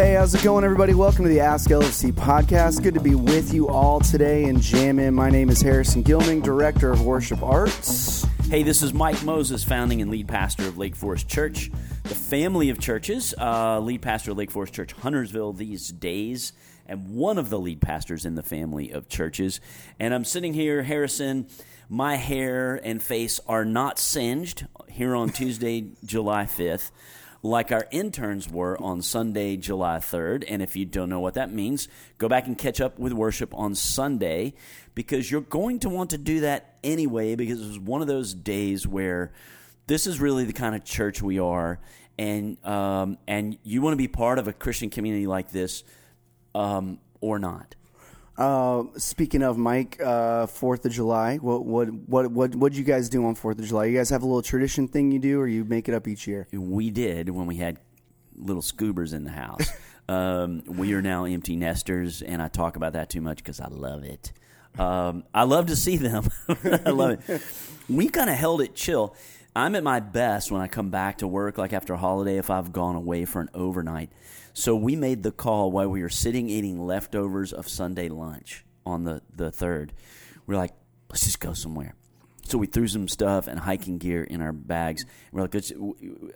Hey, how's it going, everybody? Welcome to the Ask LFC podcast. Good to be with you all today and jam in. My name is Harrison Gilming, Director of Worship Arts. Hey, this is Mike Moses, founding and lead pastor of Lake Forest Church, the family of churches, uh, lead pastor of Lake Forest Church, Huntersville these days, and one of the lead pastors in the family of churches. And I'm sitting here, Harrison. My hair and face are not singed here on Tuesday, July 5th like our interns were on Sunday, July 3rd. And if you don't know what that means, go back and catch up with worship on Sunday because you're going to want to do that anyway because it was one of those days where this is really the kind of church we are. And, um, and you want to be part of a Christian community like this um, or not. Uh, speaking of Mike, uh, Fourth of July. What what what what what you guys do on Fourth of July? You guys have a little tradition thing you do, or you make it up each year? We did when we had little scoobers in the house. um, we are now empty nesters, and I talk about that too much because I love it. Um, I love to see them. I love it. We kind of held it chill. I'm at my best when I come back to work, like after a holiday, if I've gone away for an overnight. So we made the call while we were sitting eating leftovers of Sunday lunch on the, the third. We are like, let's just go somewhere. So we threw some stuff and hiking gear in our bags. We're like,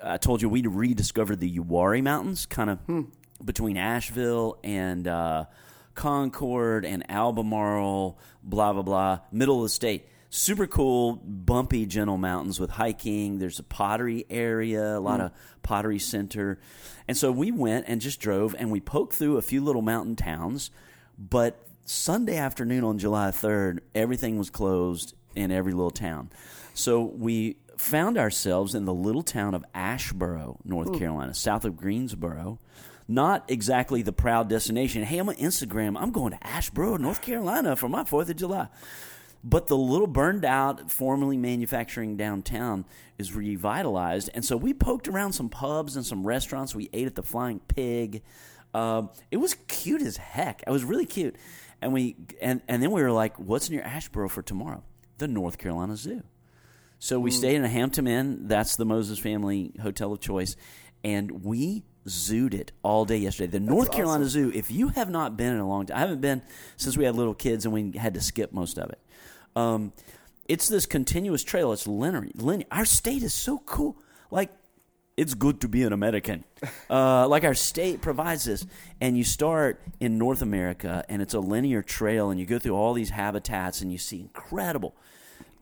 I told you we rediscovered the Uwharrie Mountains, kind of hmm. between Asheville and uh, Concord and Albemarle, blah blah blah, middle of the state super cool, bumpy, gentle mountains with hiking. There's a pottery area, a lot mm. of pottery center. And so we went and just drove and we poked through a few little mountain towns. But Sunday afternoon on July 3rd, everything was closed in every little town. So we found ourselves in the little town of Asheboro, North Ooh. Carolina, south of Greensboro. Not exactly the proud destination. Hey, I'm on Instagram. I'm going to Asheboro, North Carolina for my 4th of July. But the little burned out, formerly manufacturing downtown is revitalized. And so we poked around some pubs and some restaurants. We ate at the Flying Pig. Um, it was cute as heck. It was really cute. And we and, and then we were like, what's in your Asheboro for tomorrow? The North Carolina Zoo. So we mm. stayed in a Hampton Inn. That's the Moses family hotel of choice. And we zooed it all day yesterday. The That's North Carolina awesome. Zoo, if you have not been in a long time, I haven't been since we had little kids and we had to skip most of it. Um, it's this continuous trail. It's linear. linear. Our state is so cool. Like, it's good to be an American. Uh, like our state provides this, and you start in North America, and it's a linear trail, and you go through all these habitats, and you see incredible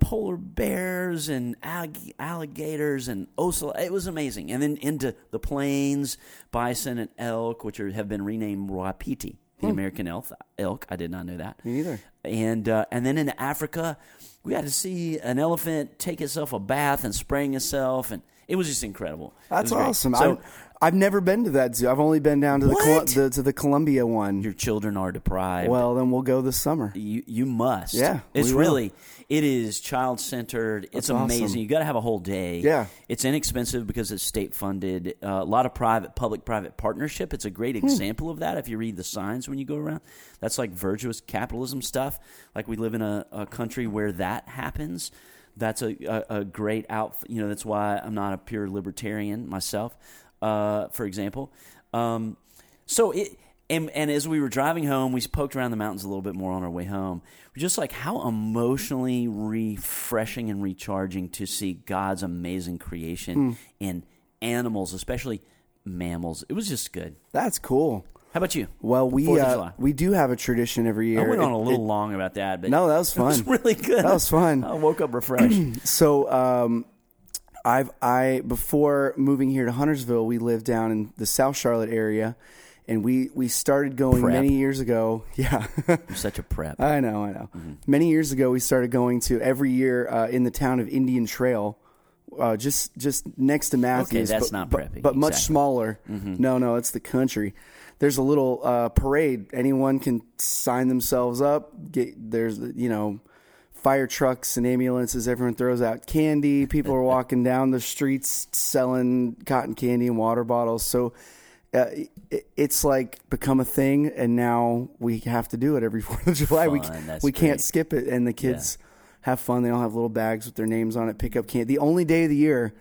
polar bears and alligators and ocelot. It was amazing. And then into the plains, bison and elk, which are, have been renamed wapiti the hmm. American elk. Elk, I did not know that. Me either. And uh, and then in Africa, we got to see an elephant take itself a bath and spraying itself, and it was just incredible. That's awesome. So, I've never been to that zoo. I've only been down to the, Col- the, to the Columbia one. Your children are deprived. Well, then we'll go this summer. You you must. Yeah, it's really it is child centered. It's amazing. You got to have a whole day. Yeah, it's inexpensive because it's state funded. Uh, a lot of private public private partnership. It's a great hmm. example of that. If you read the signs when you go around, that's like virtuous capitalism stuff. Like we live in a, a country where that happens that's a, a, a, great out. You know, that's why I'm not a pure libertarian myself uh, for example. Um, so it and, and as we were driving home, we poked around the mountains a little bit more on our way home. We're just like how emotionally refreshing and recharging to see God's amazing creation mm. in animals, especially mammals. It was just good. That's cool. How about you? Well, we uh, we do have a tradition every year. I went on a little it, long about that, but no, that was fun. It was really good. That was fun. I woke up refreshed. so, um, I've I before moving here to Huntersville, we lived down in the South Charlotte area, and we we started going prep. many years ago. Yeah, you're such a prep. I know, I know. Mm-hmm. Many years ago, we started going to every year uh, in the town of Indian Trail. Uh, just just next to Matthews. Okay, that's but, not prepping, but, but much smaller. Mm-hmm. No, no, it's the country. There's a little uh, parade. Anyone can sign themselves up. Get there's you know fire trucks and ambulances. Everyone throws out candy. People are walking down the streets selling cotton candy and water bottles. So uh, it, it's like become a thing, and now we have to do it every Fourth of July. Fun, we we great. can't skip it, and the kids yeah. have fun. They all have little bags with their names on it. Pick up candy. The only day of the year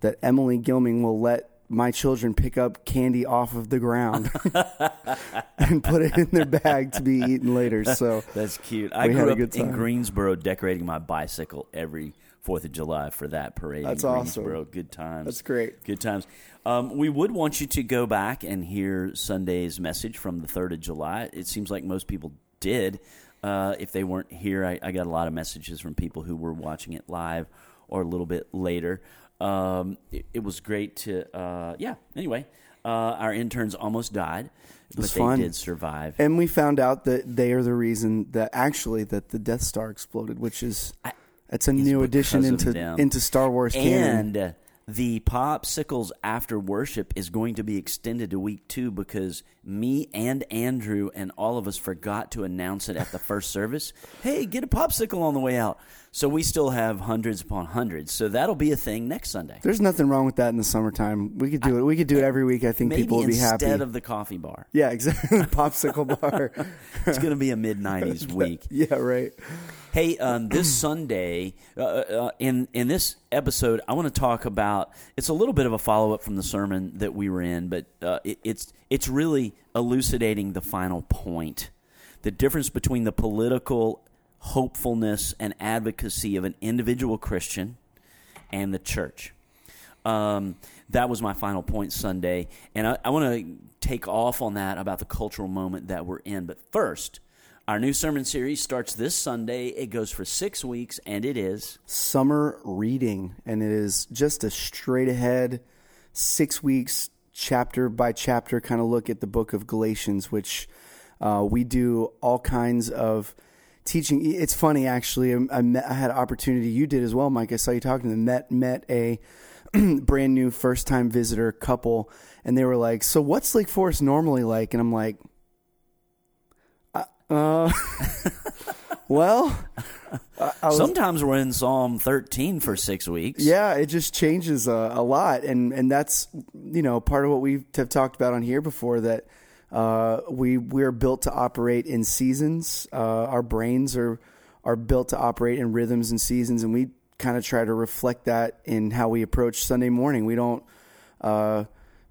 that Emily Gilming will let my children pick up candy off of the ground and put it in their bag to be eaten later. So that's cute. I grew a up good in time. Greensboro decorating my bicycle every Fourth of July for that parade. That's in awesome. Greensboro. Good times. That's great. Good times. Um, we would want you to go back and hear Sunday's message from the third of July. It seems like most people did. Uh, if they weren't here, I, I got a lot of messages from people who were watching it live or a little bit later. Um, it, it was great to, uh, yeah. Anyway, uh, our interns almost died, but was they fun. did survive. and we found out that they are the reason that actually that the Death Star exploded, which is I- that's a new addition into them. into Star Wars canon. And the popsicles after worship is going to be extended to week two because me and Andrew and all of us forgot to announce it at the first service. Hey, get a popsicle on the way out. So we still have hundreds upon hundreds. So that'll be a thing next Sunday. There's nothing wrong with that in the summertime. We could do it. We could do it every week. I think people would be happy. instead of the coffee bar. yeah, exactly. Popsicle bar. It's going to be a mid 90s week. yeah, right. Hey, um, this Sunday, uh, uh, in in this episode, I want to talk about. It's a little bit of a follow up from the sermon that we were in, but uh, it, it's it's really elucidating the final point, the difference between the political hopefulness and advocacy of an individual Christian and the church. Um, that was my final point Sunday, and I, I want to take off on that about the cultural moment that we're in. But first, our new sermon series starts this Sunday. It goes for six weeks, and it is Summer reading, and it is just a straight ahead, six weeks, chapter by chapter kind of look at the book of Galatians, which uh, we do all kinds of teaching. It's funny actually. I, I, met, I had an opportunity. You did as well, Mike. I saw you talking to them. Met met a brand new first time visitor couple, and they were like, "So what's Lake Forest normally like?" And I'm like, "Uh, uh well." I- I was- sometimes we're in Psalm 13 for six weeks. yeah, it just changes a, a lot, and and that's you know part of what we have talked about on here before that uh, we we're built to operate in seasons. Uh, our brains are are built to operate in rhythms and seasons, and we kind of try to reflect that in how we approach Sunday morning. We don't. Uh,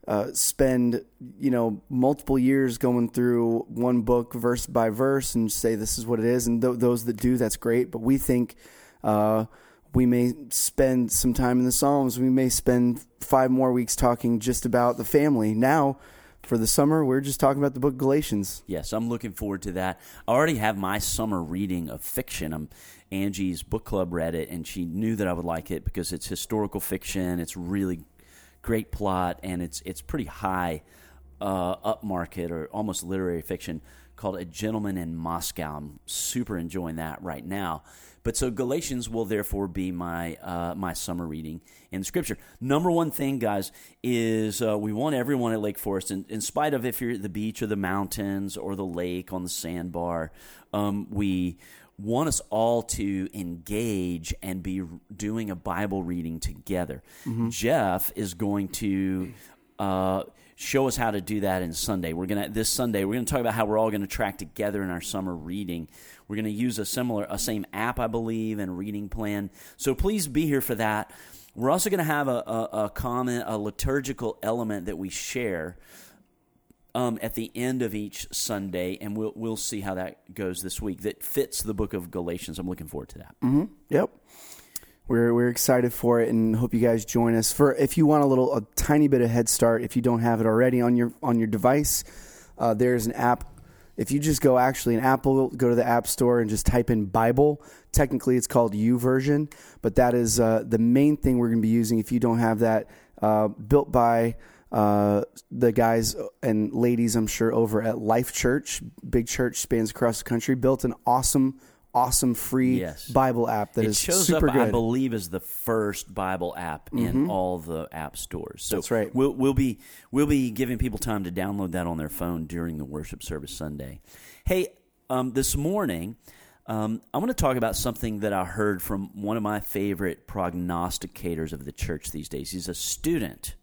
uh, spend you know multiple years going through one book verse by verse and say this is what it is and th- those that do that's great but we think uh, we may spend some time in the psalms we may spend five more weeks talking just about the family now for the summer we're just talking about the book galatians Yes, I'm looking forward to that. I already have my summer reading of fiction. Um Angie's book club read it, and she knew that I would like it because it's historical fiction. It's really great plot, and it's it's pretty high uh, upmarket or almost literary fiction called A Gentleman in Moscow. I'm super enjoying that right now. But so Galatians will therefore be my uh, my summer reading in Scripture. Number one thing, guys, is uh, we want everyone at Lake Forest, in, in spite of if you're at the beach or the mountains or the lake on the sandbar, um, we want us all to engage and be doing a Bible reading together. Jeff is going to uh, show us how to do that in Sunday. We're gonna this Sunday we're gonna talk about how we're all gonna track together in our summer reading. We're gonna use a similar a same app, I believe, and reading plan. So please be here for that. We're also gonna have a, a, a common a liturgical element that we share um, at the end of each Sunday, and we'll we'll see how that goes this week. That fits the book of Galatians. I'm looking forward to that. Mm-hmm. Yep. We're we're excited for it and hope you guys join us. For if you want a little a tiny bit of head start, if you don't have it already on your on your device, uh, there's an app. If you just go actually in Apple, go to the App Store and just type in Bible. Technically, it's called YouVersion, but that is uh, the main thing we're going to be using. If you don't have that, uh, built by uh, the guys and ladies, I'm sure over at Life Church, big church spans across the country, built an awesome, awesome free Yes. Bible app that it is shows super up, good. I believe, is the first Bible app in all the app stores. So That's right. We'll, we'll be we'll be giving people time to download that on their phone during the worship service Sunday. Hey, um, this morning. Um, I want to talk about something that I heard from one of my favorite prognosticators of the church these days. He's a student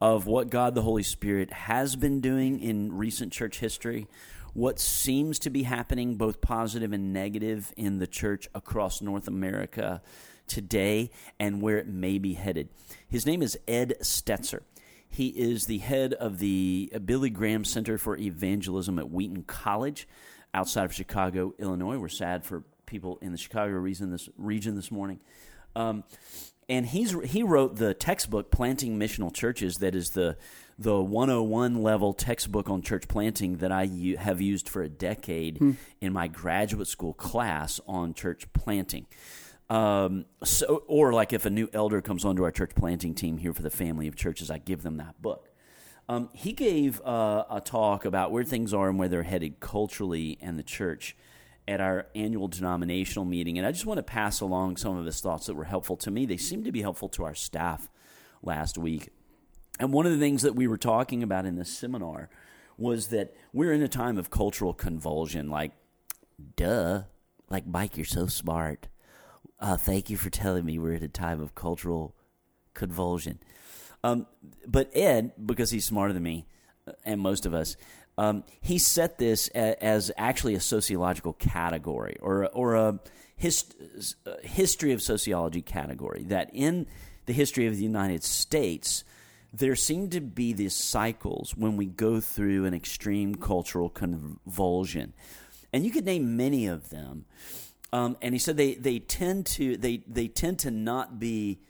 of what God the Holy Spirit has been doing in recent church history, what seems to be happening, both positive and negative, in the church across North America today, and where it may be headed. His name is Ed Stetzer. He is the head of the Billy Graham Center for Evangelism at Wheaton College outside of Chicago, Illinois. We're sad for people in the Chicago region this, region this morning. Um, and he's he wrote the textbook planting missional churches that is the the 101 level textbook on church planting that I u- have used for a decade hmm. in my graduate school class on church planting um, so or like if a new elder comes onto our church planting team here for the family of churches I give them that book um, he gave uh, a talk about where things are and where they're headed culturally and the church at our annual denominational meeting. And I just want to pass along some of his thoughts that were helpful to me. They seem to be helpful to our staff last week. And one of the things that we were talking about in this seminar was that we're in a time of cultural convulsion. Like, duh. Like, Mike, you're so smart. Uh, thank you for telling me we're at a time of cultural convulsion. Um, but Ed, because he's smarter than me uh, and most of us, um, he set this a, as actually a sociological category or or a hist, uh, history of sociology category. That in the history of the United States, there seem to be these cycles when we go through an extreme cultural convulsion, and you could name many of them. Um, and he said they, they tend to they they tend to not be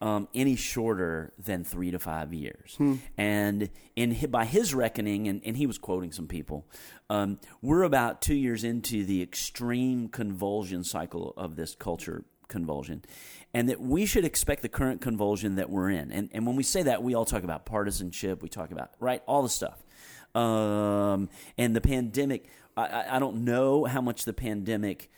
um, any shorter than three to five years. Hmm. And in by his reckoning, and, and he was quoting some people, um, we're about two years into the extreme convulsion cycle of this culture convulsion, and that we should expect the current convulsion that we're in. And, and when we say that, we all talk about partisanship, we talk about, right, all the stuff. Um, and the pandemic, I, I don't know how much the pandemic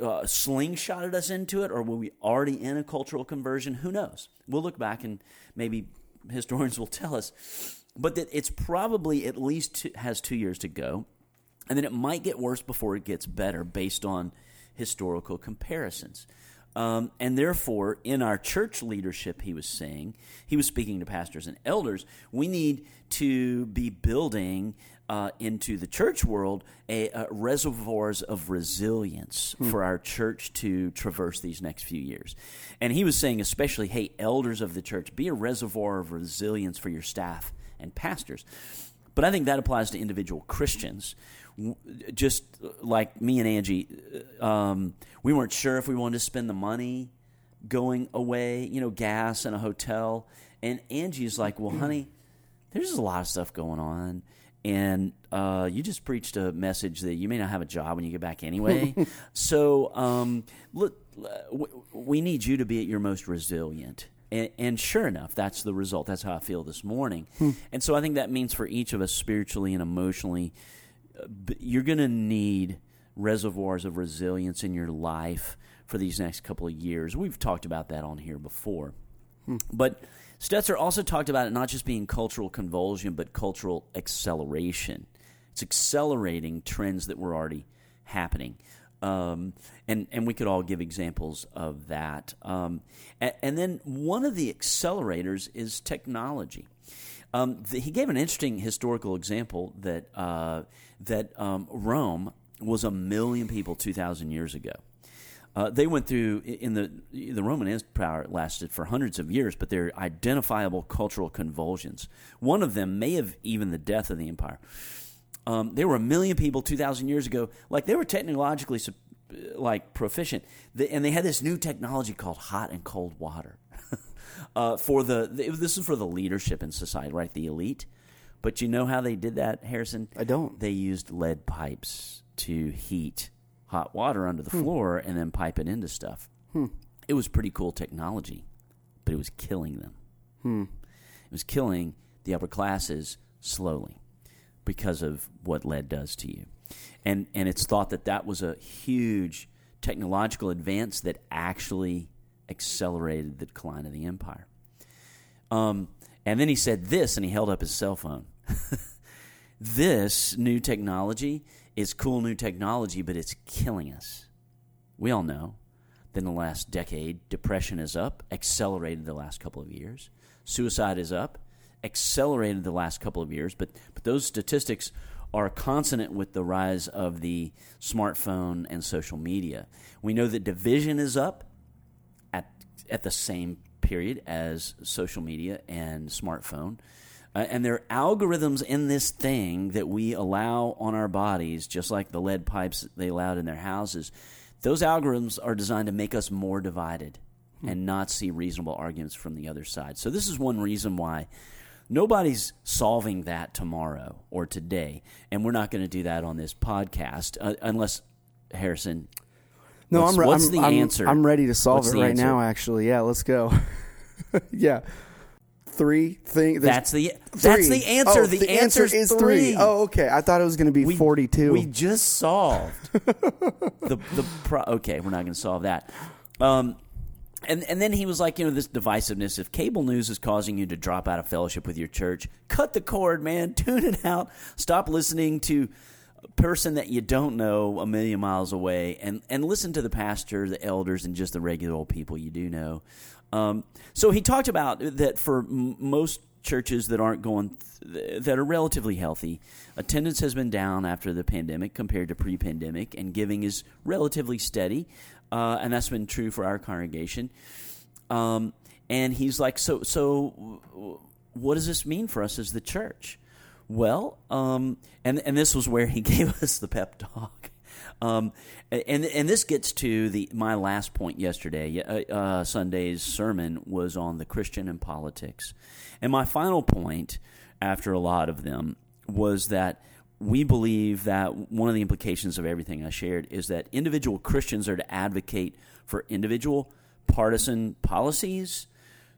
uh, slingshotted us into it, or were we already in a cultural conversion? Who knows? We'll look back and maybe historians will tell us. But that it's probably at least two, has two years to go, and then it might get worse before it gets better based on historical comparisons. Um, and therefore, in our church leadership, he was saying, he was speaking to pastors and elders, we need to be building uh, into the church world a, a reservoirs of resilience mm. for our church to traverse these next few years. And he was saying, especially, hey, elders of the church, be a reservoir of resilience for your staff and pastors. But I think that applies to individual Christians. Just like me and Angie, uh, um, we weren't sure if we wanted to spend the money going away, you know, gas and a hotel. And Angie's like, well, honey, there's a lot of stuff going on and uh, you just preached a message that you may not have a job when you get back anyway. so, um, look, we need you to be at your most resilient. And, and, sure enough, that's the result. That's how I feel this morning. Hmm. And so I think that means for each of us, spiritually and emotionally, uh, you're going to need reservoirs of resilience in your life for these next couple of years. We've talked about that on here before. Hmm. But Stetzer also talked about it not just being cultural convulsion, but cultural acceleration. It's accelerating trends that were already happening. Um, and, and we could all give examples of that. Um, and, and, then one of the accelerators is technology. Um, the, he gave an interesting historical example that, uh, that um, Rome was a million people 2,000 years ago. Uh, they went through in the the Roman Empire lasted for hundreds of years, but they're identifiable cultural convulsions. One of them may have even the death of the empire. Um, there were a million people two thousand years ago. Like they were technologically like proficient, and they had this new technology called hot and cold water. uh, for the this is for the leadership in society, right? The elite. But you know how they did that, Harrison? I don't. They used lead pipes to heat hot water under the hmm. floor and then pipe it into stuff. Hmm. It was pretty cool technology, but it was killing them. Hmm. It was killing the upper classes slowly because of what lead does to you. And, and it's thought that that was a huge technological advance that actually accelerated the decline of the empire. Um, and then he said this, and he held up his cell phone. this new technology is cool new technology, but it's killing us. We all know that in the last decade, depression is up, accelerated the last couple of years. Suicide is up, accelerated the last couple of years, but, but those statistics are consonant with the rise of the smartphone and social media. We know that division is up at, at the same period, as social media and smartphone. Uh, and there are algorithms in this thing that we allow on our bodies, just like the lead pipes they allowed in their houses. Those algorithms are designed to make us more divided hmm. and not see reasonable arguments from the other side. So, this is one reason why nobody's solving that tomorrow or today. And we're not going to do that on this podcast uh, unless, Harrison. No, what's, I'm, re- what's I'm, the I'm, answer? I'm ready to solve What's it right answer? now, actually. Yeah, let's go. yeah. Three things. That's the that's the answer. Oh, the, the answer is three. Oh, okay. I thought it was going to be we, 42. We just solved the the pro- okay. We're not going to solve that. Um, and and then he was like, you know, this divisiveness. If cable news is causing you to drop out of fellowship with your church, cut the cord, man. Tune it out. Stop listening to a person that you don't know a million miles away, and and listen to the pastor, the elders, and just the regular old people you do know. Um, so he talked about that for m- most churches that aren't going th- that are relatively healthy attendance has been down after the pandemic compared to pre-pandemic and giving is relatively steady uh, and that's been true for our congregation. Um, and he's like so so what does this mean for us as the church? Well um, and and this was where he gave us the pep talk um, and and this gets to the my last point yesterday. Uh, uh, Sunday's sermon was on the Christian and politics, and my final point, after a lot of them, was that we believe that one of the implications of everything I shared is that individual Christians are to advocate for individual partisan policies,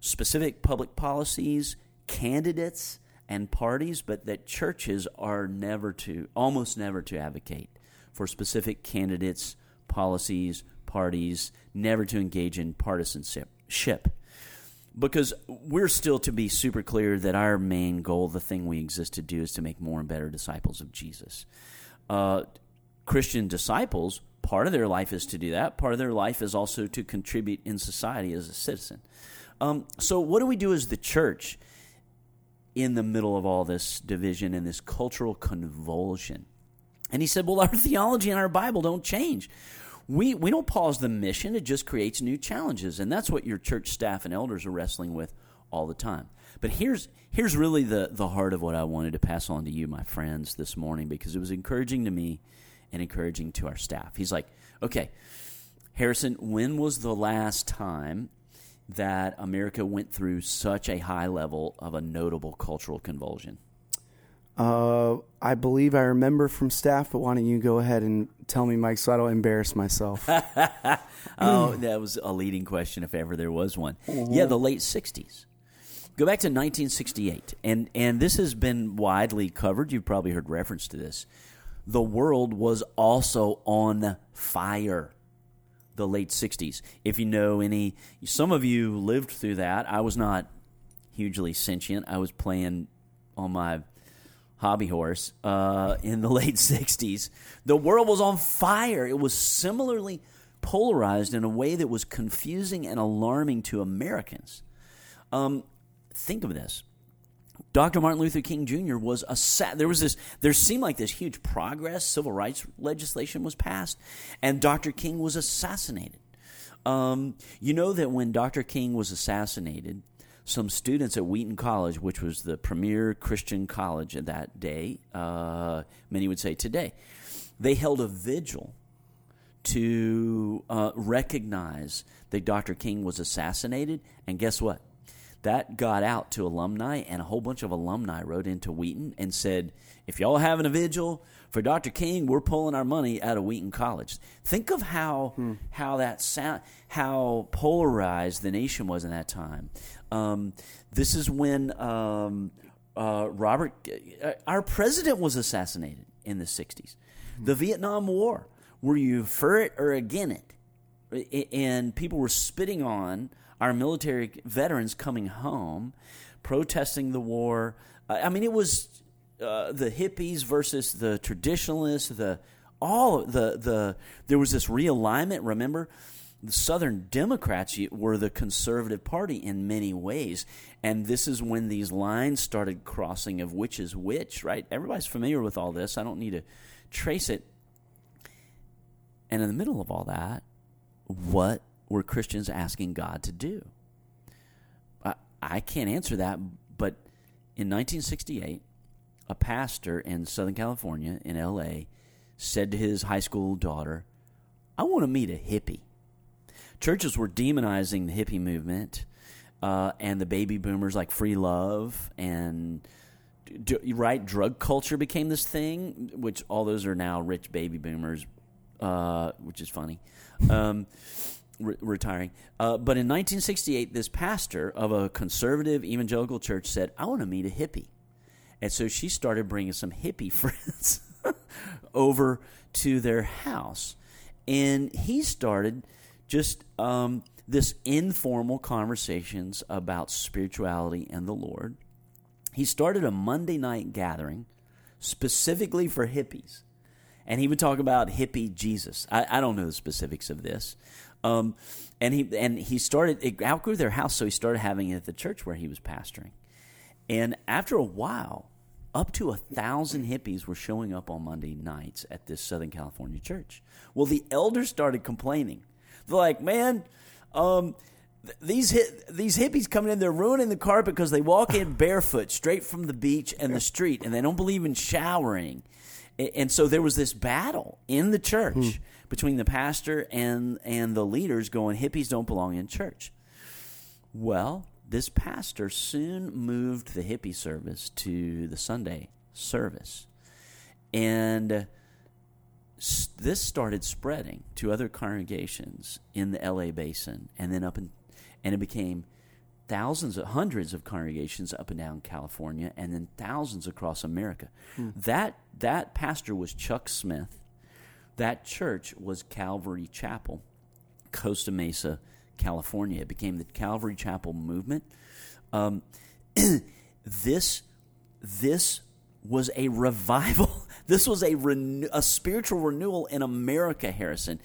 specific public policies, candidates, and parties, but that churches are never to, almost never to advocate for specific candidates, policies, parties, never to engage in partisanship. Because we're still to be super clear that our main goal, the thing we exist to do, is to make more and better disciples of Jesus. Uh, Christian disciples, part of their life is to do that. Part of their life is also to contribute in society as a citizen. Um, so, what do we do as the church in the middle of all this division and this cultural convulsion? And he said, Well, our theology and our Bible don't change. We, we don't pause the mission, it just creates new challenges. And that's what your church staff and elders are wrestling with all the time. But here's, here's really the, the heart of what I wanted to pass on to you, my friends, this morning, because it was encouraging to me and encouraging to our staff. He's like, Okay, Harrison, when was the last time that America went through such a high level of a notable cultural convulsion? Uh, I believe I remember from staff, but why don't you go ahead and tell me, Mike, so I don't embarrass myself? oh, that was a leading question, if ever there was one. Mm-hmm. Yeah, the late '60s. Go back to 1968, and and this has been widely covered. You've probably heard reference to this. The world was also on fire. The late '60s. If you know any, some of you lived through that. I was not hugely sentient. I was playing on my hobby horse uh, in the late 60s. The world was on fire. It was similarly polarized in a way that was confusing and alarming to Americans. Um, think of this. Dr. Martin Luther King Jr. was a there was this there seemed like this huge progress civil rights legislation was passed and Dr. King was assassinated. Um, you know that when Dr. King was assassinated, some students at Wheaton College, which was the premier Christian college at that day, uh, many would say today, they held a vigil to uh, recognize that Dr. King was assassinated. And guess what? That got out to alumni, and a whole bunch of alumni wrote into Wheaton and said, if y'all having a vigil for Dr. King, we're pulling our money out of Wheaton College. Think of how hmm. how that sound, how polarized the nation was in that time. Um, this is when um, uh, Robert, uh, our president, was assassinated in the '60s. The Vietnam War. Were you for it or against it? And people were spitting on our military veterans coming home, protesting the war. I mean, it was uh, the hippies versus the traditionalists. The all the the there was this realignment. Remember, the Southern Democrats were the conservative party in many ways, and this is when these lines started crossing of which is which. Right? Everybody's familiar with all this. I don't need to trace it. And in the middle of all that, what were Christians asking God to do? I can't answer that, but in 1968, a pastor in Southern California, in LA, said to his high school daughter, I want to meet a hippie. Churches were demonizing the hippie movement uh, and the baby boomers like free love and right drug culture became this thing which all those are now rich baby boomers uh, which is funny um, re- retiring. Uh, but in 1968 this pastor of a conservative evangelical church said i want to meet a hippie. And so she started bringing some hippie friends over to their house. And he started just um, this informal conversations about spirituality and the Lord. He started a Monday night gathering specifically for hippies. And he would talk about hippie Jesus. I, I don't know the specifics of this. Um, and he and he started it outgrew their house, so he started having it at the church where he was pastoring. And after a while, up to a thousand hippies were showing up on Monday nights at this Southern California church. Well, the elders started complaining. They're like, "Man, um, th- these hit, these hippies coming in, they're ruining the carpet because they walk in barefoot straight from the beach and the street, and they don't believe in showering." And so there was this battle in the church hmm. between the pastor and and the leaders, going, "Hippies don't belong in church." Well, this pastor soon moved the hippie service to the Sunday service. And this started spreading to other congregations in the LA basin and then up in and it became thousands of hundreds of congregations up and down California and then thousands across America. Hmm. That that pastor was Chuck Smith. That church was Calvary Chapel, Costa Mesa, California. It became the Calvary Chapel movement. Um, this this was a revival. This was a renew, a spiritual renewal in America, Harrison.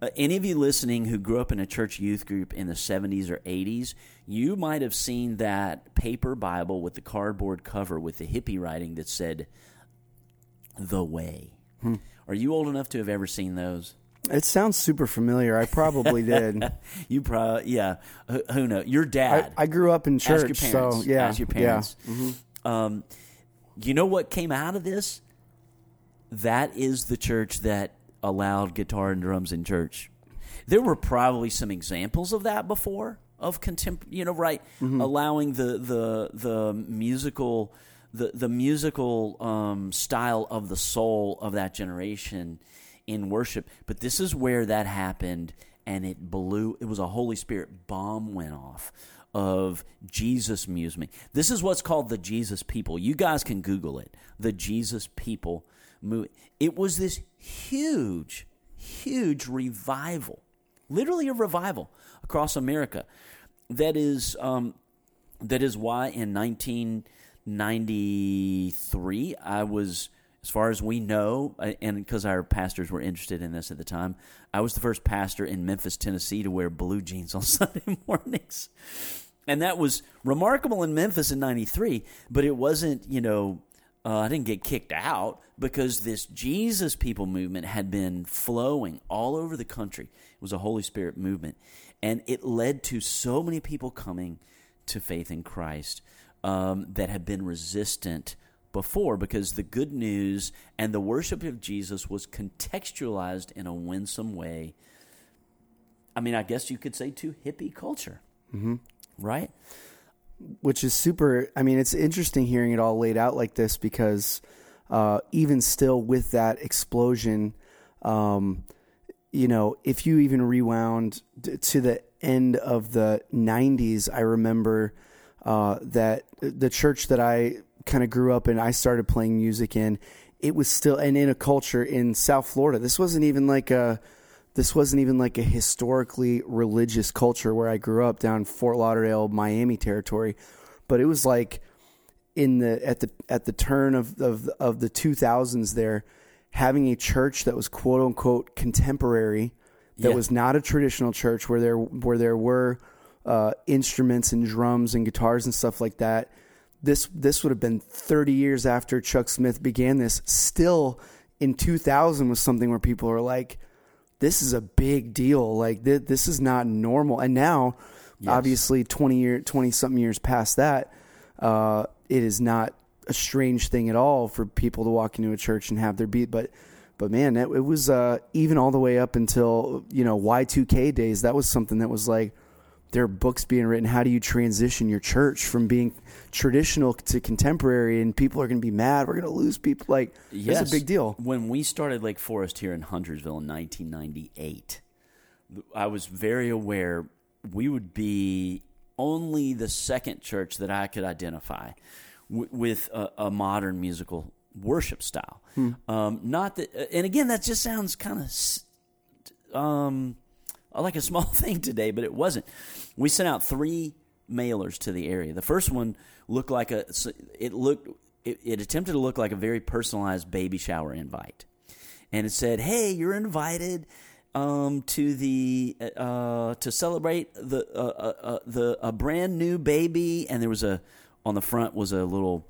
Uh, any of you listening who grew up in a church youth group in the 70s or 80s, you might have seen that paper Bible with the cardboard cover with the hippie writing that said, The Way. Hmm. Are you old enough to have ever seen those? It sounds super familiar. I probably did. you probably, yeah. Who, who knows? Your dad. I, I, grew up in church, so yeah. Ask your parents. Yeah. Mm-hmm. Um, you know what came out of this? That is the church that allowed guitar and drums in church. There were probably some examples of that before of contemporary, you know, right? Mm-hmm. Allowing the the the musical the the musical um, style of the soul of that generation in worship. But this is where that happened, and it blew. It was a Holy Spirit bomb went off of Jesus music. This is what's called the Jesus people. You guys can Google it. The Jesus people movie. It was this huge, huge revival, literally a revival across America. That is, um, that is why in 1993 I was as far as we know, and because our pastors were interested in this at the time, I was the first pastor in Memphis, Tennessee to wear blue jeans on Sunday mornings. And that was remarkable in Memphis in 93, but it wasn't, you know, uh, I didn't get kicked out because this Jesus people movement had been flowing all over the country. It was a Holy Spirit movement. And it led to so many people coming to faith in Christ um, that had been resistant before because the good news and the worship of Jesus was contextualized in a winsome way. I mean, I guess you could say to hippie culture, mm-hmm. right? Which is super. I mean, it's interesting hearing it all laid out like this because uh, even still, with that explosion, um, you know, if you even rewound to the end of the 90s, I remember uh, that the church that I kind of grew up in, I started playing music in, it was still and in a culture in South Florida. This wasn't even like a this wasn't even like a historically religious culture where I grew up down Fort Lauderdale, Miami territory, but it was like in the at the at the turn of of of the 2000s there having a church that was quote unquote contemporary that yeah. was not a traditional church where there where there were uh, instruments and drums and guitars and stuff like that this this would have been 30 years after Chuck Smith began this. Still in 2000 was something where people are like, "This is a big deal. Like th- this is not normal." And now Yes. Obviously, twenty year, twenty something years past that, uh, it is not a strange thing at all for people to walk into a church and have their beat. But, but man, it, it was uh, even all the way up until you know Y two K days. That was something that was like there are books being written. How do you transition your church from being traditional to contemporary? And people are going to be mad. We're going to lose people. Like, Yes. it's a big deal. When we started Lake Forest here in Huntersville in 1998, I was very aware we would be only the second church that I could identify w- with a, a modern musical worship style. Um, not that, and again, that just sounds kind of um, like a small thing today, but it wasn't. We sent out three mailers to the area. The first one looked like a. It looked. It, it attempted to look like a very personalized baby shower invite, and it said, "Hey, you're invited." Um, to the uh, to celebrate the uh, uh, uh, the a brand new baby, and there was a on the front was a little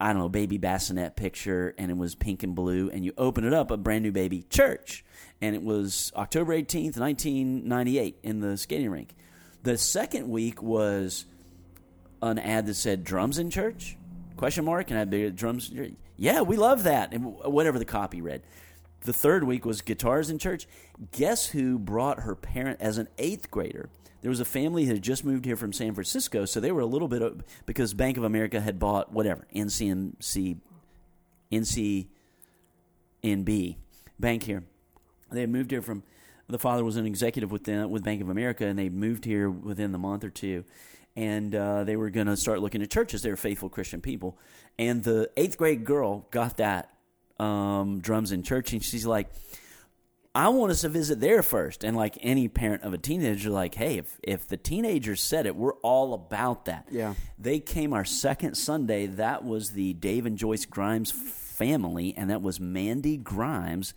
I don't know, baby bassinet picture, and it was pink and blue. And you open it up, a brand new baby church, and it was October eighteenth, nineteen ninety eight, in the skating rink. The second week was an ad that said "drums in church?" question mark, and I had drums. Yeah, we love that, and whatever the copy read. The third week was guitars in church. Guess who brought her parent as an eighth grader? There was a family that had just moved here from San Francisco, so they were a little bit of, because Bank of America had bought whatever NCMC, NCNB bank here. They had moved here from. The father was an executive with them, with Bank of America, and they moved here within the month or two, and uh, they were going to start looking at churches. They were faithful Christian people, and the eighth grade girl got that um, drums in church, and she's like, I want us to visit there first. And like any parent of a teenager, like, hey, if, if the teenagers said it, we're all about that. Yeah. They came our second Sunday. That was the Dave and Joyce Grimes family, and that was Mandy Grimes,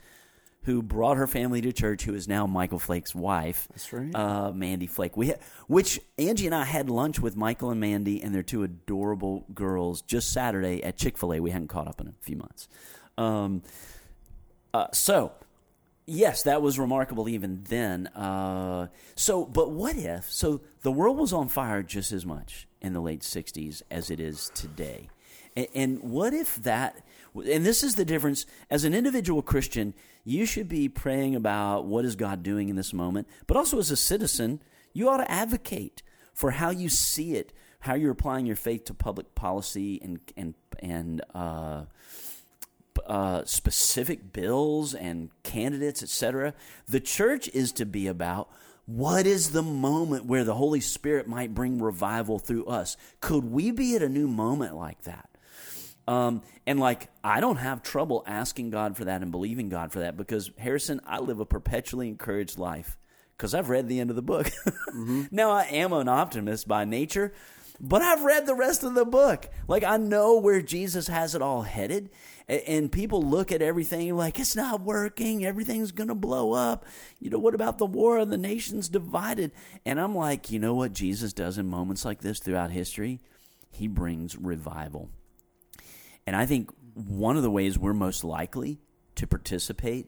who brought her family to church, who is now Michael Flake's wife. That's right. Uh, Mandy Flake. We ha- which Angie and I had lunch with Michael and Mandy and their two adorable girls just Saturday at Chick Fil A. We hadn't caught up in a few months. Um, uh, so yes, that was remarkable even then. Uh, so, but what if? So the world was on fire just as much in the late '60s as it is today, and, and what if that? And this is the difference. As an individual Christian, you should be praying about what is God doing in this moment, but also as a citizen, you ought to advocate for how you see it, how you're applying your faith to public policy and and and. Uh, uh, specific bills and candidates, etc. The church is to be about what is the moment where the Holy Spirit might bring revival through us. Could we be at a new moment like that? Um, and like, I don't have trouble asking God for that and believing God for that because, Harrison, I live a perpetually encouraged life because I've read the end of the book. now, I am an optimist by nature, but I've read the rest of the book. Like, I know where Jesus has it all headed. And people look at everything like it's not working, everything's going to blow up. You know, what about the war of the nations divided? And I'm like, you know what Jesus does in moments like this throughout history? He brings revival. And I think one of the ways we're most likely to participate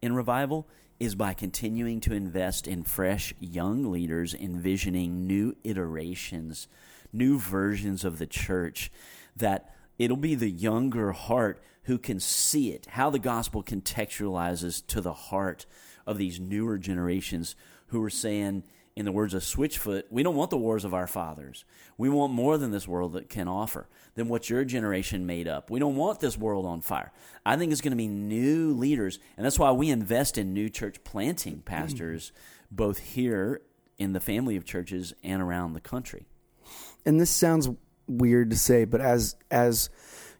in revival is by continuing to invest in fresh young leaders envisioning new iterations, new versions of the church that it'll be the younger heart who can see it, how the gospel contextualizes to the heart of these newer generations who are saying, in the words of Switchfoot, we don't want the wars of our fathers. We want more than this world that can offer, than what your generation made up. We don't want this world on fire. I think it's going to be new leaders, and that's why we invest in new church planting pastors, mm-hmm. both here in the family of churches and around the country. and this sounds weird to say, but as as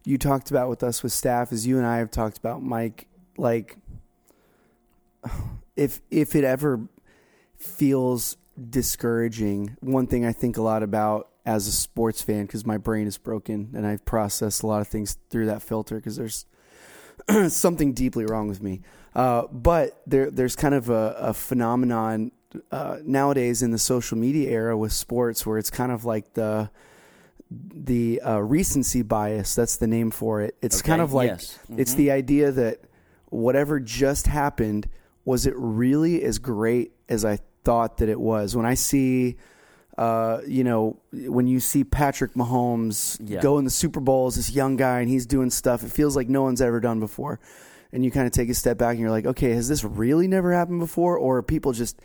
you talked about with us with staff, as you and I have talked about, Mike, like if if it ever feels discouraging, one thing I think a lot about as a sports fan because my brain is broken and I've processed a lot of things through that filter because there's something deeply wrong with me. Uh, but there, there's kind of a, a phenomenon uh, nowadays in the social media era with sports where it's kind of like the the uh, recency bias. That's the name for it. It's Okay, kind of like yes. it's the idea that whatever just happened was it really as great as I thought that it was. When I see, uh, you know, when you see Patrick Mahomes Yeah. go in the Super Bowl as this young guy and he's doing stuff, it feels like no one's ever done before. And you kind of take a step back and you're like, okay, has this really never happened before? Or are people just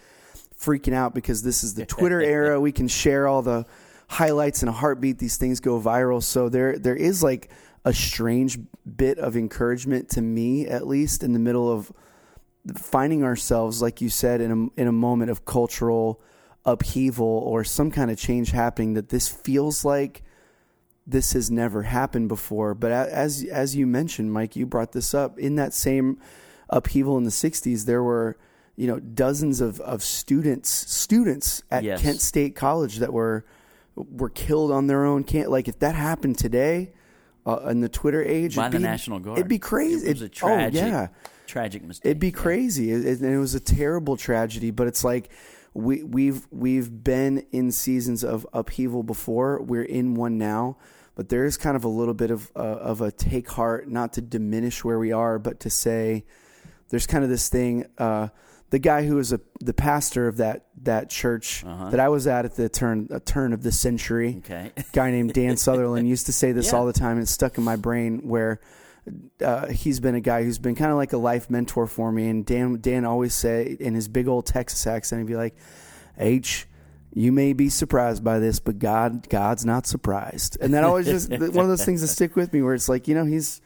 freaking out because this is the Twitter era? We can share all the highlights in a heartbeat. These things go viral. So there, there is like a strange bit of encouragement to me, at least in the middle of finding ourselves, like you said, in a in a moment of cultural upheaval or some kind of change happening. That this feels like this has never happened before. But as as you mentioned, Mike, you brought this up in that same upheaval in the '60s. There were you know dozens of of students students at Yes. Kent State College that were were killed on their own camp. Like if that happened today. Uh, in the Twitter age, by it'd the be- National Guard. It'd be crazy. It was a It- tragic, oh yeah, tragic mistake. It'd be Yeah. crazy. It, it, it was a terrible tragedy, but it's like we we've we've been in seasons of upheaval before. We're in one now, but there is kind of a little bit of uh, of a take heart, not to diminish where we are, but to say there's kind of this thing. Uh, the guy who was a, the pastor of that that church Uh-huh. that I was at at the turn a turn of the century, Okay. guy named Dan Sutherland used to say this Yeah. all the time, and it's stuck in my brain. Where uh, he's been a guy who's been kind of like a life mentor for me, and Dan Dan always say in his big old Texas accent, he'd be like, "H." You may be surprised by this, but God, God's not surprised, and that always just one of those things that stick with me. Where it's like, you know, he's,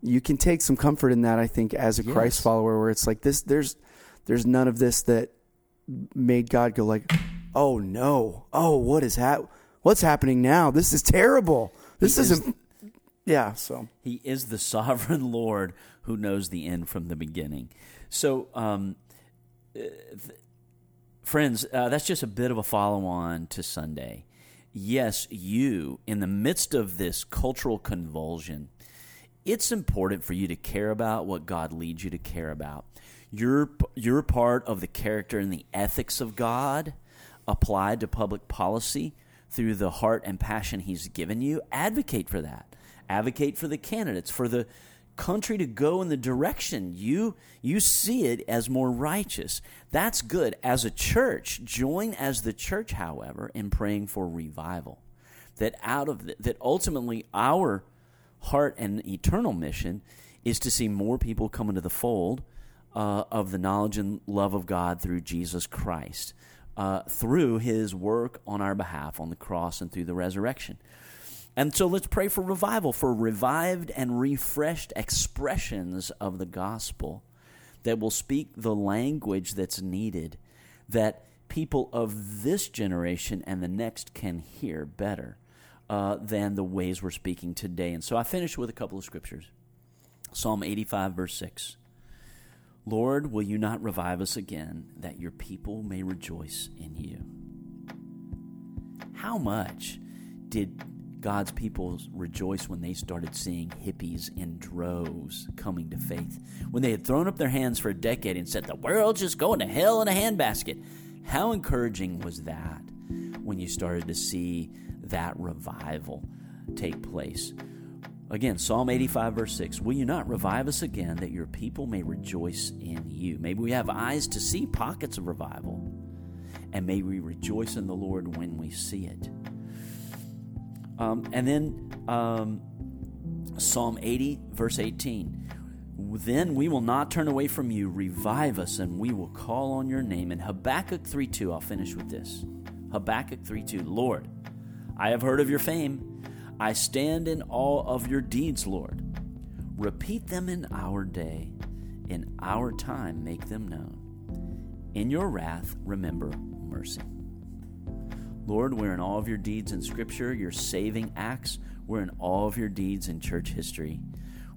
you can take some comfort in that. I think as a Christ follower, where it's like this, there's, there's none of this that made God go like, "Oh no, oh what is hap- What's happening now? This is terrible. This is- isn't." Yeah. So He is the sovereign Lord who knows the end from the beginning. So, um, uh, th- friends, uh, that's just a bit of a follow on to Sunday. Yes, you, in the midst of this cultural convulsion, it's important for you to care about what God leads you to care about. You're, you're part of the character and the ethics of God applied to public policy through the heart and passion He's given you. Advocate for that. Advocate for the candidates, for the country to go in the direction you you see it as more righteous. That's good. As a church, join as the church, however, in praying for revival. That out of the, that ultimately our heart and eternal mission is to see more people come into the fold uh, of the knowledge and love of God through Jesus Christ, uh, through His work on our behalf on the cross and through the resurrection. And so let's pray for revival, for revived and refreshed expressions of the gospel that will speak the language that's needed, that people of this generation and the next can hear better uh, than the ways we're speaking today. And so I finish with a couple of scriptures Psalm 85, verse 6. Lord, will you not revive us again, that your people may rejoice in you? How much did God's people rejoice when they started seeing hippies in droves coming to faith? When they had thrown up their hands for a decade and said, The world's just going to hell in a handbasket. How encouraging was that when you started to see that revival take place? Again, Psalm 85, verse 6 Will you not revive us again that your people may rejoice in you? Maybe we have eyes to see pockets of revival, and may we rejoice in the Lord when we see it. Um, and then um, Psalm 80, verse 18. Then we will not turn away from you. Revive us, and we will call on your name. And Habakkuk 3 2, I'll finish with this. Habakkuk 3 2. Lord, I have heard of your fame. I stand in awe of your deeds, Lord. Repeat them in our day. In our time, make them known. In your wrath, remember mercy. Lord, we're in all of your deeds in Scripture, your saving acts. We're in all of your deeds in church history.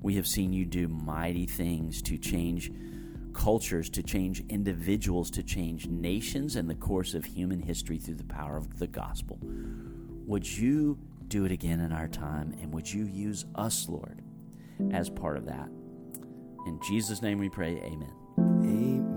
We have seen you do mighty things to change cultures, to change individuals, to change nations and the course of human history through the power of the gospel. Would you do it again in our time? And would you use us, Lord, as part of that? In Jesus' name we pray, amen. Amen.